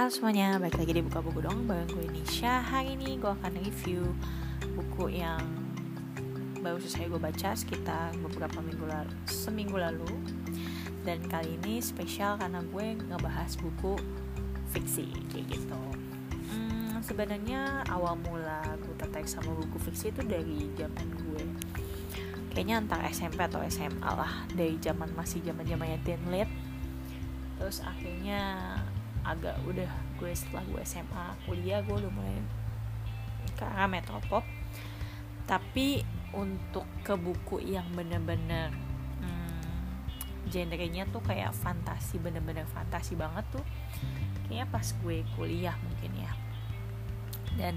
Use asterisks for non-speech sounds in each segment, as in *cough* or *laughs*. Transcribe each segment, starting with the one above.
Halo semuanya, balik lagi di Buka Buku Dong Bareng gue Nisha. Hari ini gue akan review buku yang baru selesai gue baca sekitar beberapa minggu lalu, seminggu lalu. Dan kali ini spesial karena gue ngebahas buku fiksi kayak gitu. Hmm, Sebenarnya awal mula gue tertarik sama buku fiksi itu dari zaman gue. Kayaknya antara SMP atau SMA lah Dari zaman masih zaman zamannya teen lit Terus akhirnya agak udah gue setelah gue SMA kuliah gue udah mulai ke arah metropop. Tapi untuk ke buku yang bener-bener hmm, genrenya tuh kayak fantasi bener-bener fantasi banget tuh kayaknya pas gue kuliah mungkin ya. Dan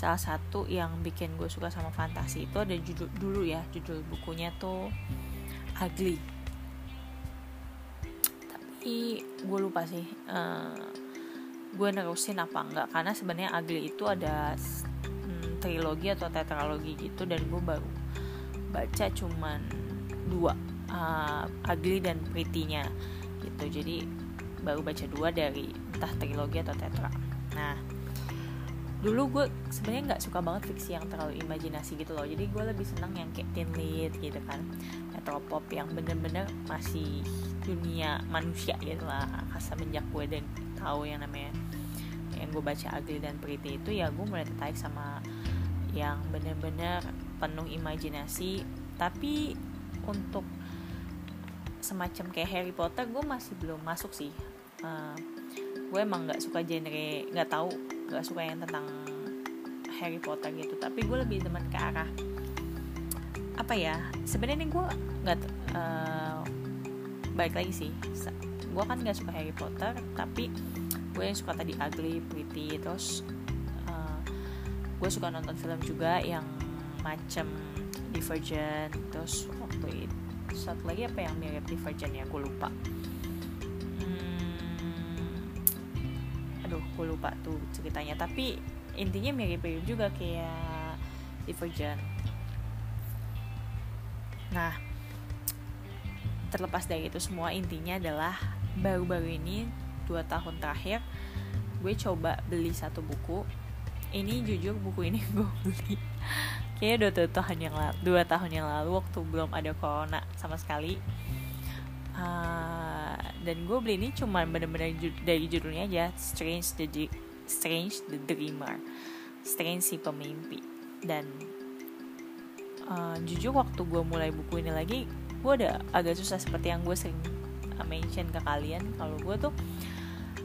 salah satu yang bikin gue suka sama fantasi itu ada judul dulu ya judul bukunya tuh ugly tapi gue lupa sih uh, gue nerusin apa enggak. Karena sebenarnya Ugly itu ada hmm, trilogi atau tetralogi gitu dan gue baru baca cuman dua uh, Ugly dan Pretty-nya gitu. Jadi baru baca dua dari entah trilogi atau tetra. Nah dulu gue sebenarnya nggak suka banget fiksi yang terlalu imajinasi gitu loh. Jadi gue lebih senang yang kayak teen lead gitu kan. Metropop yang bener-bener masih dunia manusia gitu lah. Semenjak gue dan tahu yang namanya yang gue baca Ugly dan Pretty itu ya gue mulai tertarik sama yang bener-bener penuh imajinasi. Tapi untuk semacam kayak Harry Potter gue masih belum masuk sih. Uh, gue emang nggak suka genre nggak tahu nggak suka yang tentang Harry Potter gitu. Tapi gue lebih teman ke arah apa ya sebenarnya gue nggak uh, baik lagi sih. Gue kan gak suka Harry Potter tapi gue yang suka tadi Ugly, Pretty terus uh, gue suka nonton film juga yang macem Divergent terus waktu itu satu lagi apa yang mirip Divergent ya? Gue lupa gue lupa tuh ceritanya. Tapi intinya mirip-mirip juga kayak Divergent nah terlepas dari itu semua intinya adalah baru-baru ini dua tahun terakhir gue coba beli satu buku. Ini jujur buku ini *laughs* gue beli. Kayaknya dua tahun yang lalu dua tahun yang lalu waktu belum ada corona sama sekali. Uh, dan gue beli ini cuma bener-bener dari judulnya aja Strange the Strange the Dreamer. Strange si pemimpi. Dan uh, jujur waktu gue mulai buku ini lagi gue udah agak susah seperti yang gue sering mention ke kalian. Kalau gue tuh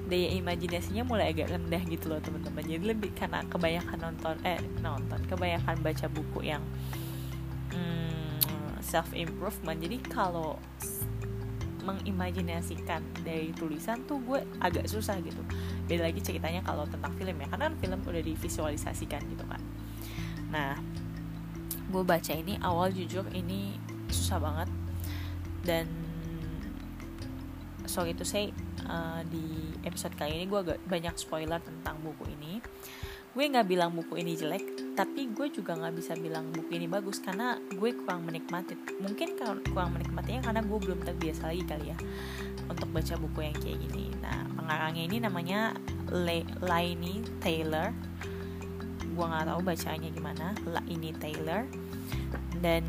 daya imajinasinya mulai agak rendah gitu loh teman-teman. Jadi lebih karena kebanyakan nonton eh nonton kebanyakan baca buku yang hmm, self improvement jadi kalau mengimajinasikan dari tulisan tuh gue agak susah gitu. Beda lagi ceritanya kalau tentang film ya karena film udah divisualisasikan gitu kan. Nah gue baca ini awal jujur ini susah banget. Dan sorry itu saya uh, di episode kali ini gue agak banyak spoiler tentang buku ini. Gue nggak bilang buku ini jelek tapi gue juga nggak bisa bilang buku ini bagus karena gue kurang menikmati mungkin kurang menikmatinya karena gue belum terbiasa lagi kali ya untuk baca buku yang kayak gini. Nah pengarangnya ini namanya Le Laini Taylor. Gue nggak tahu bacanya gimana Laini Taylor. Dan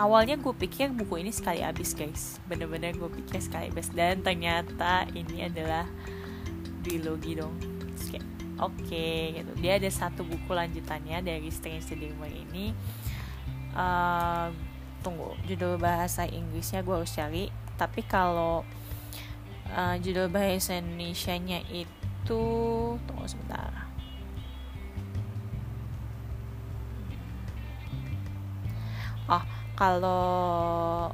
awalnya gue pikir buku ini sekali habis guys. Bener-bener gue pikir sekali habis. Dan ternyata ini adalah trilogi dong oke okay, gitu. Dia ada satu buku lanjutannya dari Strange the Dreamer ini. Uh, tunggu judul bahasa Inggrisnya gue harus cari. Tapi kalau uh, judul bahasa Indonesia nya itu tunggu sebentar. Oh kalau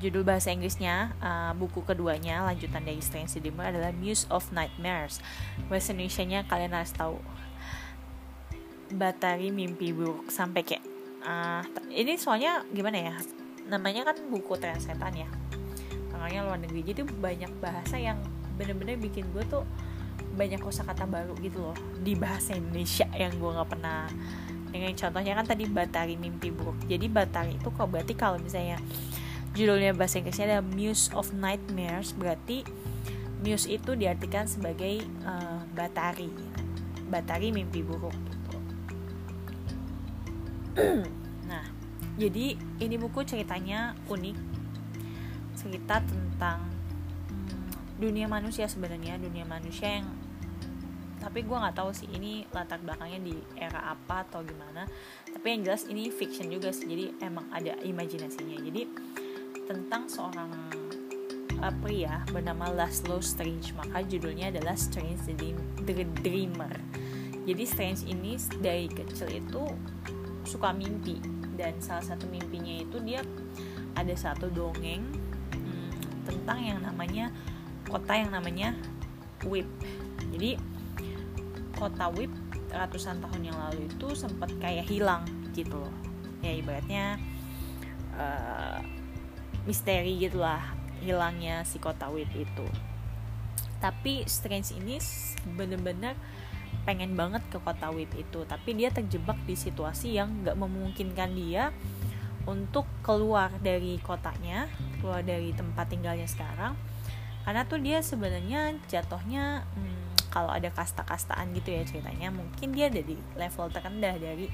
judul bahasa Inggrisnya uh, buku keduanya lanjutan dari Strange Dreamer adalah Muse of Nightmares. Bahasa Indonesia nya kalian harus tahu. Batari Mimpi Buruk sampai kayak uh, ini soalnya gimana ya namanya kan buku tren setan ya. Makanya luar negeri. Jadi banyak bahasa yang bener-bener bikin gue tuh banyak kosakata baru gitu loh di bahasa Indonesia yang gue nggak pernah dengan contohnya kan tadi Batari Mimpi Buruk. Jadi Batari itu kok berarti kalau misalnya judulnya bahasa Inggrisnya ada Muse of Nightmares. Berarti muse itu diartikan sebagai uh, batari. Batari mimpi buruk gitu. *clears throat* nah jadi ini buku ceritanya unik. Cerita tentang hmm, dunia manusia sebenarnya dunia manusia yang tapi gue nggak tahu sih ini latar belakangnya di era apa atau gimana. Tapi yang jelas ini fiction juga sih jadi emang ada imajinasinya. Jadi tentang seorang uh, pria bernama Laszlo Strange. Maka judulnya adalah Strange the Dreamer. Jadi Strange ini dari kecil itu suka mimpi. Dan salah satu mimpinya itu dia ada satu dongeng hmm, tentang yang namanya kota yang namanya Whip. Jadi kota Wip ratusan tahun yang lalu itu sempat kayak hilang gitu loh. Ya ibaratnya uh, misteri gitulah hilangnya si kota Wip itu. Tapi Strange ini bener-bener pengen banget ke kota Wip itu. Tapi dia terjebak di situasi yang gak memungkinkan dia untuk keluar dari kotanya keluar dari tempat tinggalnya sekarang. Karena tuh dia sebenarnya jatuhnya hmm, kalau ada kasta-kastaan gitu ya ceritanya mungkin dia ada di level terendah dari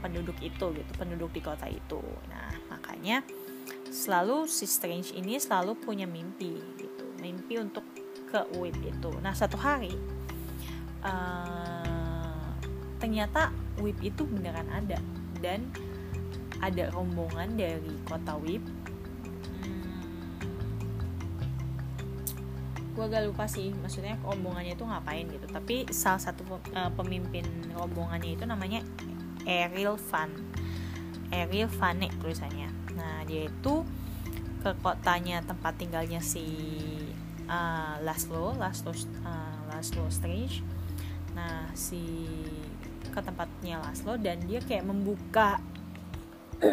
penduduk itu gitu penduduk di kota itu. Nah makanya selalu si Strange ini selalu punya mimpi gitu. Mimpi untuk ke UIP itu nah satu hari uh, ternyata UIP itu beneran ada. Dan ada rombongan dari kota WIP gue agak lupa sih maksudnya rombongannya itu ngapain gitu. Tapi salah satu uh, pemimpin rombongannya itu namanya Eril Van Eril Vane tulisannya nah dia itu ke kotanya tempat tinggalnya si uh, Laszlo Laszlo uh, Laszlo Strange nah si ke tempatnya Laszlo dan dia kayak membuka *clears throat*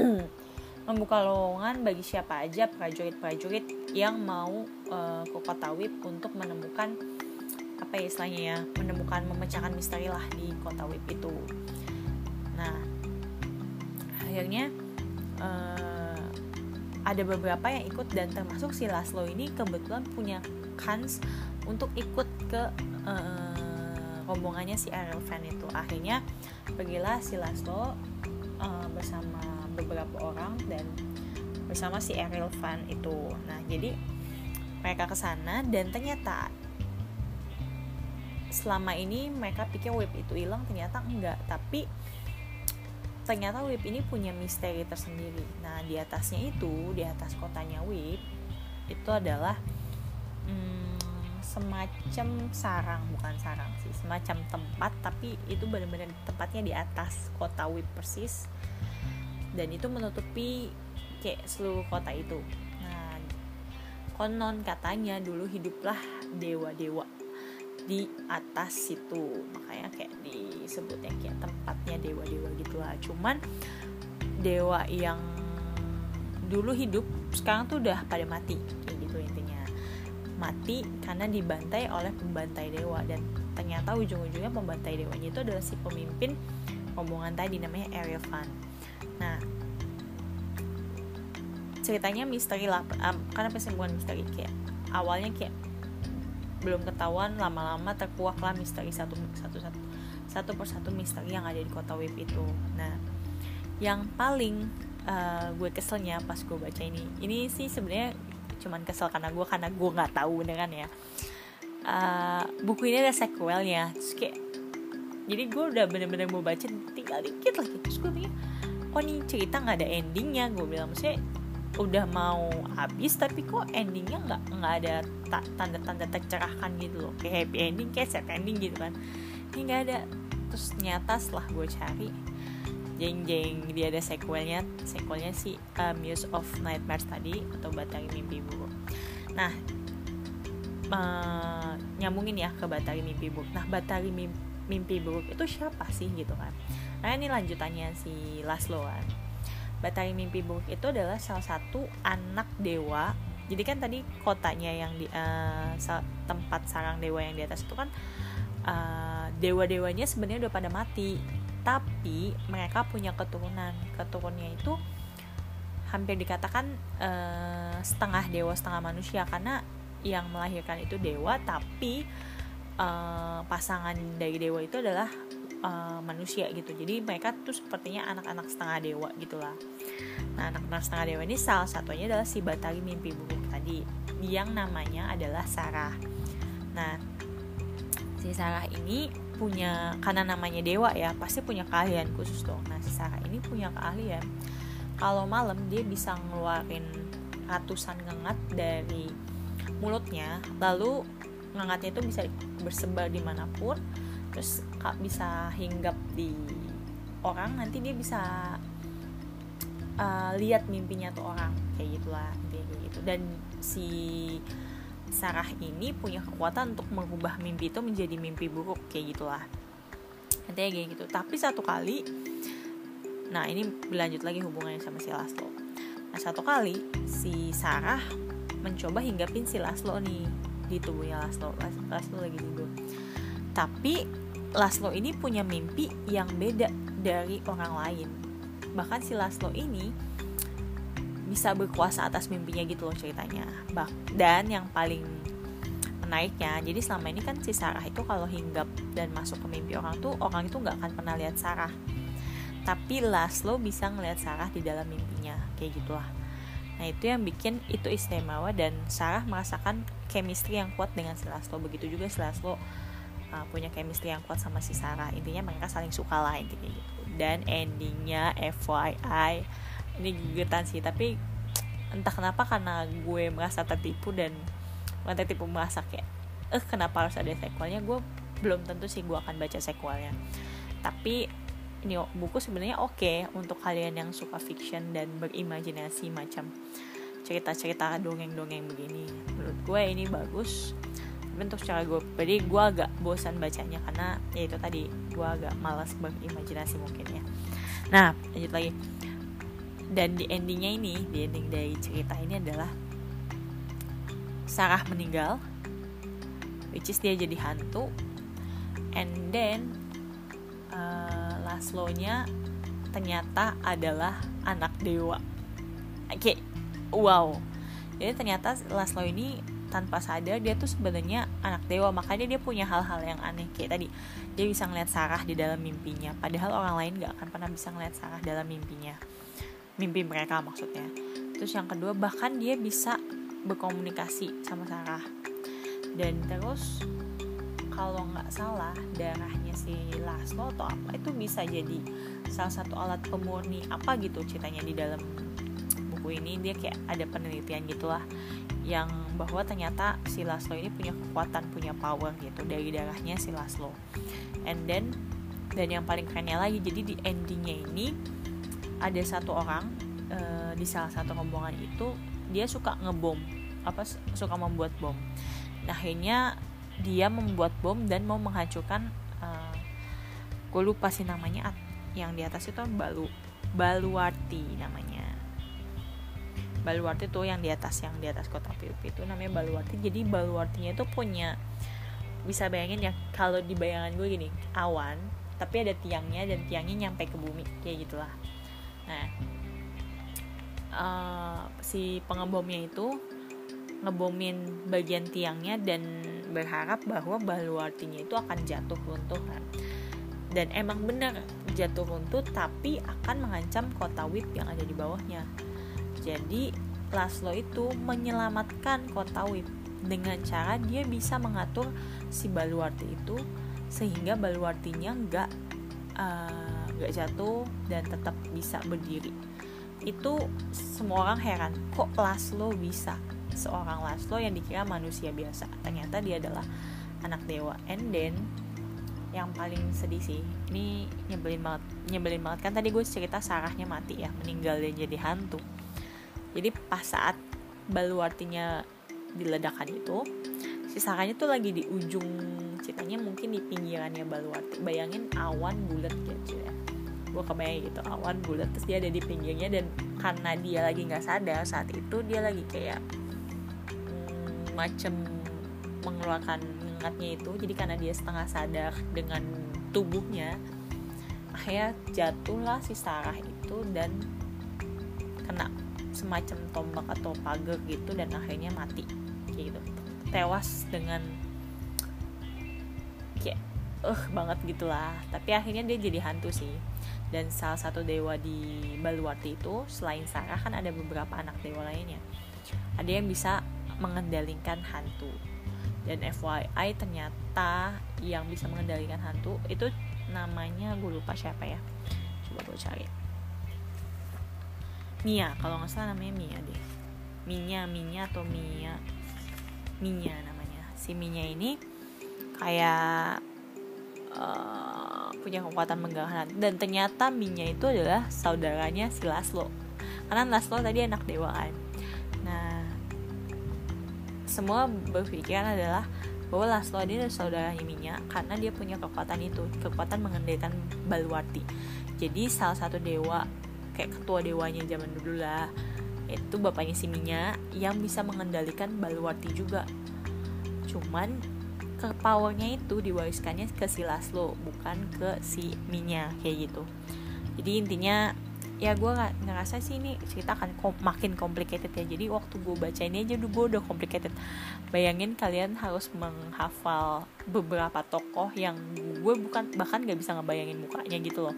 membuka lowongan bagi siapa aja prajurit-prajurit yang mau uh, ke kota Wip untuk menemukan apa ya istilahnya ya menemukan memecahkan misteri lah di kota Wip itu. Nah akhirnya uh, ada beberapa yang ikut dan termasuk si Laszlo ini kebetulan punya kans untuk ikut ke uh, rombongannya si Ariel Fan itu. Akhirnya pergilah si Laszlo uh, bersama beberapa orang dan bersama si Ariel Van itu nah jadi mereka ke sana dan ternyata selama ini mereka pikir web itu hilang ternyata enggak tapi ternyata web ini punya misteri tersendiri. Nah di atasnya itu di atas kotanya web itu adalah hmm, semacam sarang bukan sarang sih semacam tempat tapi itu benar-benar tempatnya di atas kota web persis. Dan itu menutupi kayak seluruh kota itu. Nah konon katanya dulu hiduplah dewa-dewa di atas situ. Makanya kayak disebutnya kayak tempatnya dewa-dewa gitulah cuman dewa yang dulu hidup sekarang tuh udah pada mati. Kayak gitu intinya. Mati karena dibantai oleh pembantai dewa. Dan ternyata ujung-ujungnya pembantai dewanya itu adalah si pemimpin rombongan tadi namanya Ariel Van nah ceritanya misteri lah. Um, karena kesimpulan misteri? Kayak awalnya kayak belum ketahuan lama-lama terkuak lah misteri satu satu satu satu persatu misteri yang ada di kota web itu. Nah yang paling uh, gue keselnya pas gue baca ini ini sih sebenarnya cuman kesel karena gue karena gue nggak tahu dengan ya. Uh, buku ini ada sequelnya terus kayak jadi gue udah bener-bener mau baca tinggal dikit lagi. Terus gue pikir kok nih cerita nggak ada endingnya? Gue bilang maksudnya udah mau habis tapi kok endingnya nggak nggak ada tanda-tanda tercerahkan gitu loh. Kayak happy ending kayak sad ending gitu kan. Ini nggak ada. Terus nyata setelah gue cari jeng jeng dia ada sequelnya. Sequelnya si uh, Muse of Nightmares tadi atau Batari Mimpi Buruk. Nah uh, nyambungin ya ke Batari Mimpi Buruk. Nah Batari Mimpi, Buruk itu siapa sih gitu kan? Nah ini lanjutannya si Laszlo kan Batari Mimpi Buruk itu adalah salah satu anak dewa. Jadi kan tadi kotanya yang di uh, tempat sarang dewa yang di atas itu kan uh, dewa-dewanya sebenarnya udah pada mati. Tapi mereka punya keturunan. Keturunannya itu hampir dikatakan uh, setengah dewa setengah manusia. Karena yang melahirkan itu dewa tapi uh, pasangan dari dewa itu adalah uh, manusia gitu. Jadi mereka tuh sepertinya anak-anak setengah dewa gitulah. Nah anak-anak setengah dewa ini salah satunya adalah si Batari mimpi buruk tadi yang namanya adalah Sarah. Nah si Sarah ini punya karena namanya dewa ya pasti punya keahlian khusus dong. Nah si Sarah ini punya keahlian kalau malam dia bisa ngeluarin ratusan ngengat dari mulutnya lalu ngengatnya itu bisa bersebar di mana pun terus bisa hinggap di orang nanti dia bisa uh, lihat mimpinya tuh orang kayak gitulah kayak gitu. Dan si Sarah ini punya kekuatan untuk mengubah mimpi itu menjadi mimpi buruk kayak gitulah. Nanti kayak gitu. Tapi satu kali nah ini berlanjut lagi hubungannya sama si Laslo. Nah satu kali si Sarah mencoba hinggapin si Laslo nih di tubuhnya Laslo. Laslo lagi tidur. Tapi Laslo ini punya mimpi yang beda dari orang lain. Bahkan si Laslo ini bisa berkuasa atas mimpinya gitu loh ceritanya. Dan yang paling menaiknya, jadi selama ini kan si Sarah itu kalau hinggap dan masuk ke mimpi orang tuh, orang itu nggak akan pernah lihat Sarah. Tapi Laslo bisa ngelihat Sarah di dalam mimpinya, kayak gitulah. Nah itu yang bikin itu istimewa dan Sarah merasakan chemistry yang kuat dengan si Laslo. Begitu juga si Laslo uh, punya chemistry yang kuat sama si Sarah. Intinya mereka saling suka lah intinya gitu. Dan endingnya FYI ini gegetan sih. Tapi entah kenapa karena gue merasa tertipu dan tertipu merasa kayak eh kenapa harus ada sequelnya? Gue belum tentu sih gue akan baca sequelnya. Tapi ini buku sebenarnya oke okay untuk kalian yang suka fiction dan berimajinasi macam cerita-cerita dongeng-dongeng begini. Menurut gue ini bagus bentuk secara gue jadi gue agak bosan bacanya karena ya itu tadi gue agak malas berimajinasi mungkin ya. Nah lanjut lagi. Dan di endingnya ini di ending dari cerita ini adalah Sarah meninggal which is dia jadi hantu and then uh, Laslo-nya ternyata adalah anak dewa. Oke okay. wow. Jadi ternyata Laslo ini tanpa sadar dia tuh sebenarnya anak dewa. Makanya dia punya hal-hal yang aneh kayak tadi. Dia bisa ngeliat Sarah di dalam mimpinya. Padahal orang lain gak akan pernah bisa ngeliat Sarah dalam mimpinya. Mimpi mereka maksudnya. Terus yang kedua bahkan dia bisa berkomunikasi sama Sarah. Dan terus kalau nggak salah darahnya si Laslo atau apa itu bisa jadi salah satu alat pemurni apa gitu ceritanya di dalam buku ini dia kayak ada penelitian gitulah yang bahwa ternyata si Laszlo ini punya kekuatan punya power gitu dari darahnya si Laszlo. And then dan yang paling kerennya lagi jadi di endingnya ini ada satu orang uh, di salah satu rombongan itu dia suka ngebom apa suka membuat bom. Nah akhirnya dia membuat bom dan mau menghancurkan uh, gue lupa sih namanya yang di atas itu balu baluarti namanya Baluarti tuh yang di atas yang di atas kota PUP itu namanya Baluarti. Jadi Baluartinya itu punya bisa bayangin ya kalau di bayangan gue gini awan tapi ada tiangnya dan tiangnya nyampe ke bumi kayak gitulah. Nah uh, si pengebomnya itu ngebomin bagian tiangnya dan berharap bahwa baluartinya itu akan jatuh runtuh kan dan emang benar jatuh runtuh tapi akan mengancam kota WIP yang ada di bawahnya jadi Laszlo itu menyelamatkan kota Wip dengan cara dia bisa mengatur si Baluarti itu sehingga Baluartinya nggak uh, nggak jatuh dan tetap bisa berdiri. Itu semua orang heran kok Laszlo bisa? Seorang Laszlo yang dikira manusia biasa. Ternyata dia adalah anak dewa. And then yang paling sedih sih ini nyebelin banget nyebelin banget. Kan tadi gue cerita Sarahnya mati ya meninggal dan jadi hantu jadi pas saat baluartinya diledakan itu si tuh lagi di ujung ceritanya mungkin di pinggirannya baluarti. Bayangin awan bulat gitu ya. Gue kebayang gitu awan bulat terus dia ada di pinggirnya dan karena dia lagi nggak sadar saat itu dia lagi kayak hmm, macem mengeluarkan ingatnya itu. Jadi karena dia setengah sadar dengan tubuhnya akhirnya jatuhlah si Sarah itu dan kena semacam tombak atau pagar gitu dan akhirnya mati. Kayak gitu. Tewas dengan kayak eh uh, banget gitulah. Tapi akhirnya dia jadi hantu sih. Dan salah satu dewa di Baluarti itu selain Sarah kan ada beberapa anak dewa lainnya. Ada yang bisa mengendalikan hantu. Dan FYI ternyata yang bisa mengendalikan hantu itu namanya gue lupa siapa ya. Coba gue cari Mia kalau nggak salah namanya Mia deh. Minya Minya atau Mia? Minya namanya. Si Minya ini kayak uh, punya kekuatan mengganggu dan ternyata Minya itu adalah saudaranya si Laslo karena Laslo tadi anak dewa kan. Nah semua berpikiran adalah bahwa Laslo ini adalah saudaranya Minya karena dia punya kekuatan itu kekuatan mengendalikan Balwarti jadi salah satu dewa kayak ketua dewanya zaman dulu lah. Itu bapaknya si Minya yang bisa mengendalikan Balwarti juga. Cuman ke powernya itu diwariskannya ke si Laslo bukan ke si Minya kayak gitu. Jadi intinya ya gue ngerasa sih ini cerita akan kom makin complicated ya. Jadi waktu gue baca ini aja gue udah complicated. Bayangin kalian harus menghafal beberapa tokoh yang gue bukan bahkan gak bisa ngebayangin mukanya gitu loh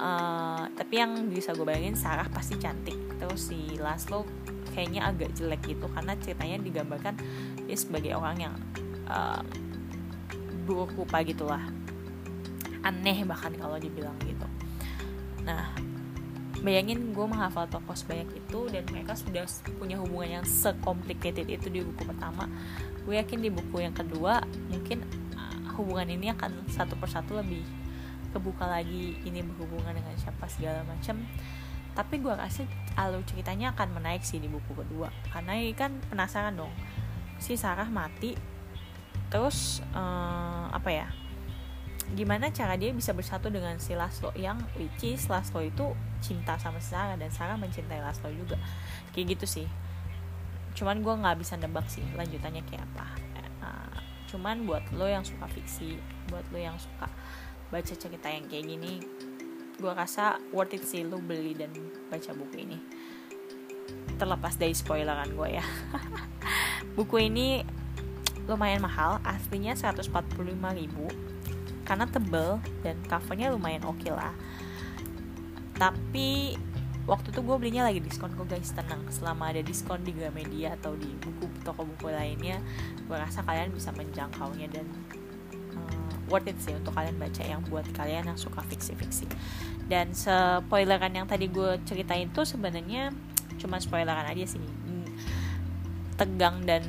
uh, tapi yang bisa gue bayangin Sarah pasti cantik. Terus si Laszlo kayaknya agak jelek gitu karena ceritanya digambarkan dia sebagai orang yang uh, buruk rupa gitulah. Aneh bahkan kalau dibilang gitu. Nah bayangin gue menghafal tokoh sebanyak itu dan mereka sudah punya hubungan yang sekomplikated itu di buku pertama. Gue yakin di buku yang kedua mungkin uh, hubungan ini akan satu persatu lebih kebuka lagi ini berhubungan dengan siapa segala macam. Tapi gue rasa alur ceritanya akan menaik sih di buku kedua. Karena ini kan penasaran dong si Sarah mati terus uh, apa ya gimana cara dia bisa bersatu dengan si Laslo yang which is Laslo itu cinta sama si Sarah dan Sarah mencintai Laslo juga. Kayak gitu sih. Cuman gue nggak bisa nebak sih lanjutannya kayak apa. Uh, cuman buat lo yang suka fiksi buat lo yang suka baca cerita yang kayak gini gue rasa worth it sih lu beli dan baca buku ini. Terlepas dari spoileran gue ya. *laughs* Buku ini lumayan mahal aslinya 145 ribu. Karena tebel dan covernya lumayan oke okay lah. Tapi waktu itu gue belinya lagi diskon kok guys tenang. Selama ada diskon di Gramedia atau di buku toko buku lainnya gue rasa kalian bisa menjangkaunya dan worth it sih untuk kalian baca yang buat kalian yang suka fiksi-fiksi. Dan spoileran yang tadi gue ceritain itu sebenarnya cuma spoileran aja sih. Tegang dan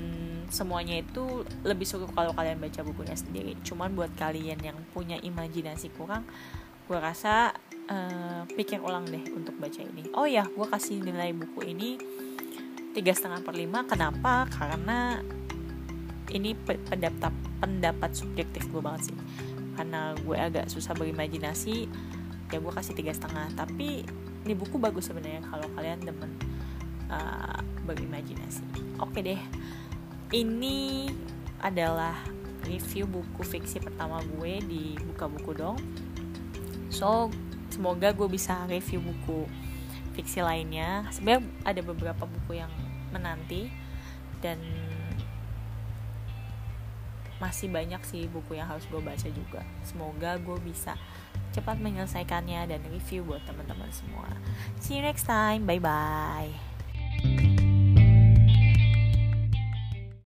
semuanya itu lebih seru kalau kalian baca bukunya sendiri. Cuman buat kalian yang punya imajinasi kurang gue rasa uh, pikir ulang deh untuk baca ini. Oh ya gue kasih nilai buku ini tiga setengah per lima. Kenapa? Karena ini pendapat pendapat subjektif gue banget sih. Karena gue agak susah berimajinasi ya gue kasih tiga setengah. Tapi ini buku bagus sebenarnya kalau kalian demen uh, berimajinasi. Oke deh ini adalah review buku fiksi pertama gue di buka buku dong. So semoga gue bisa review buku fiksi lainnya. Sebenarnya ada beberapa buku yang menanti dan masih banyak sih buku yang harus gue baca juga. Semoga gue bisa cepat menyelesaikannya dan review buat teman-teman semua. See you next time. Bye bye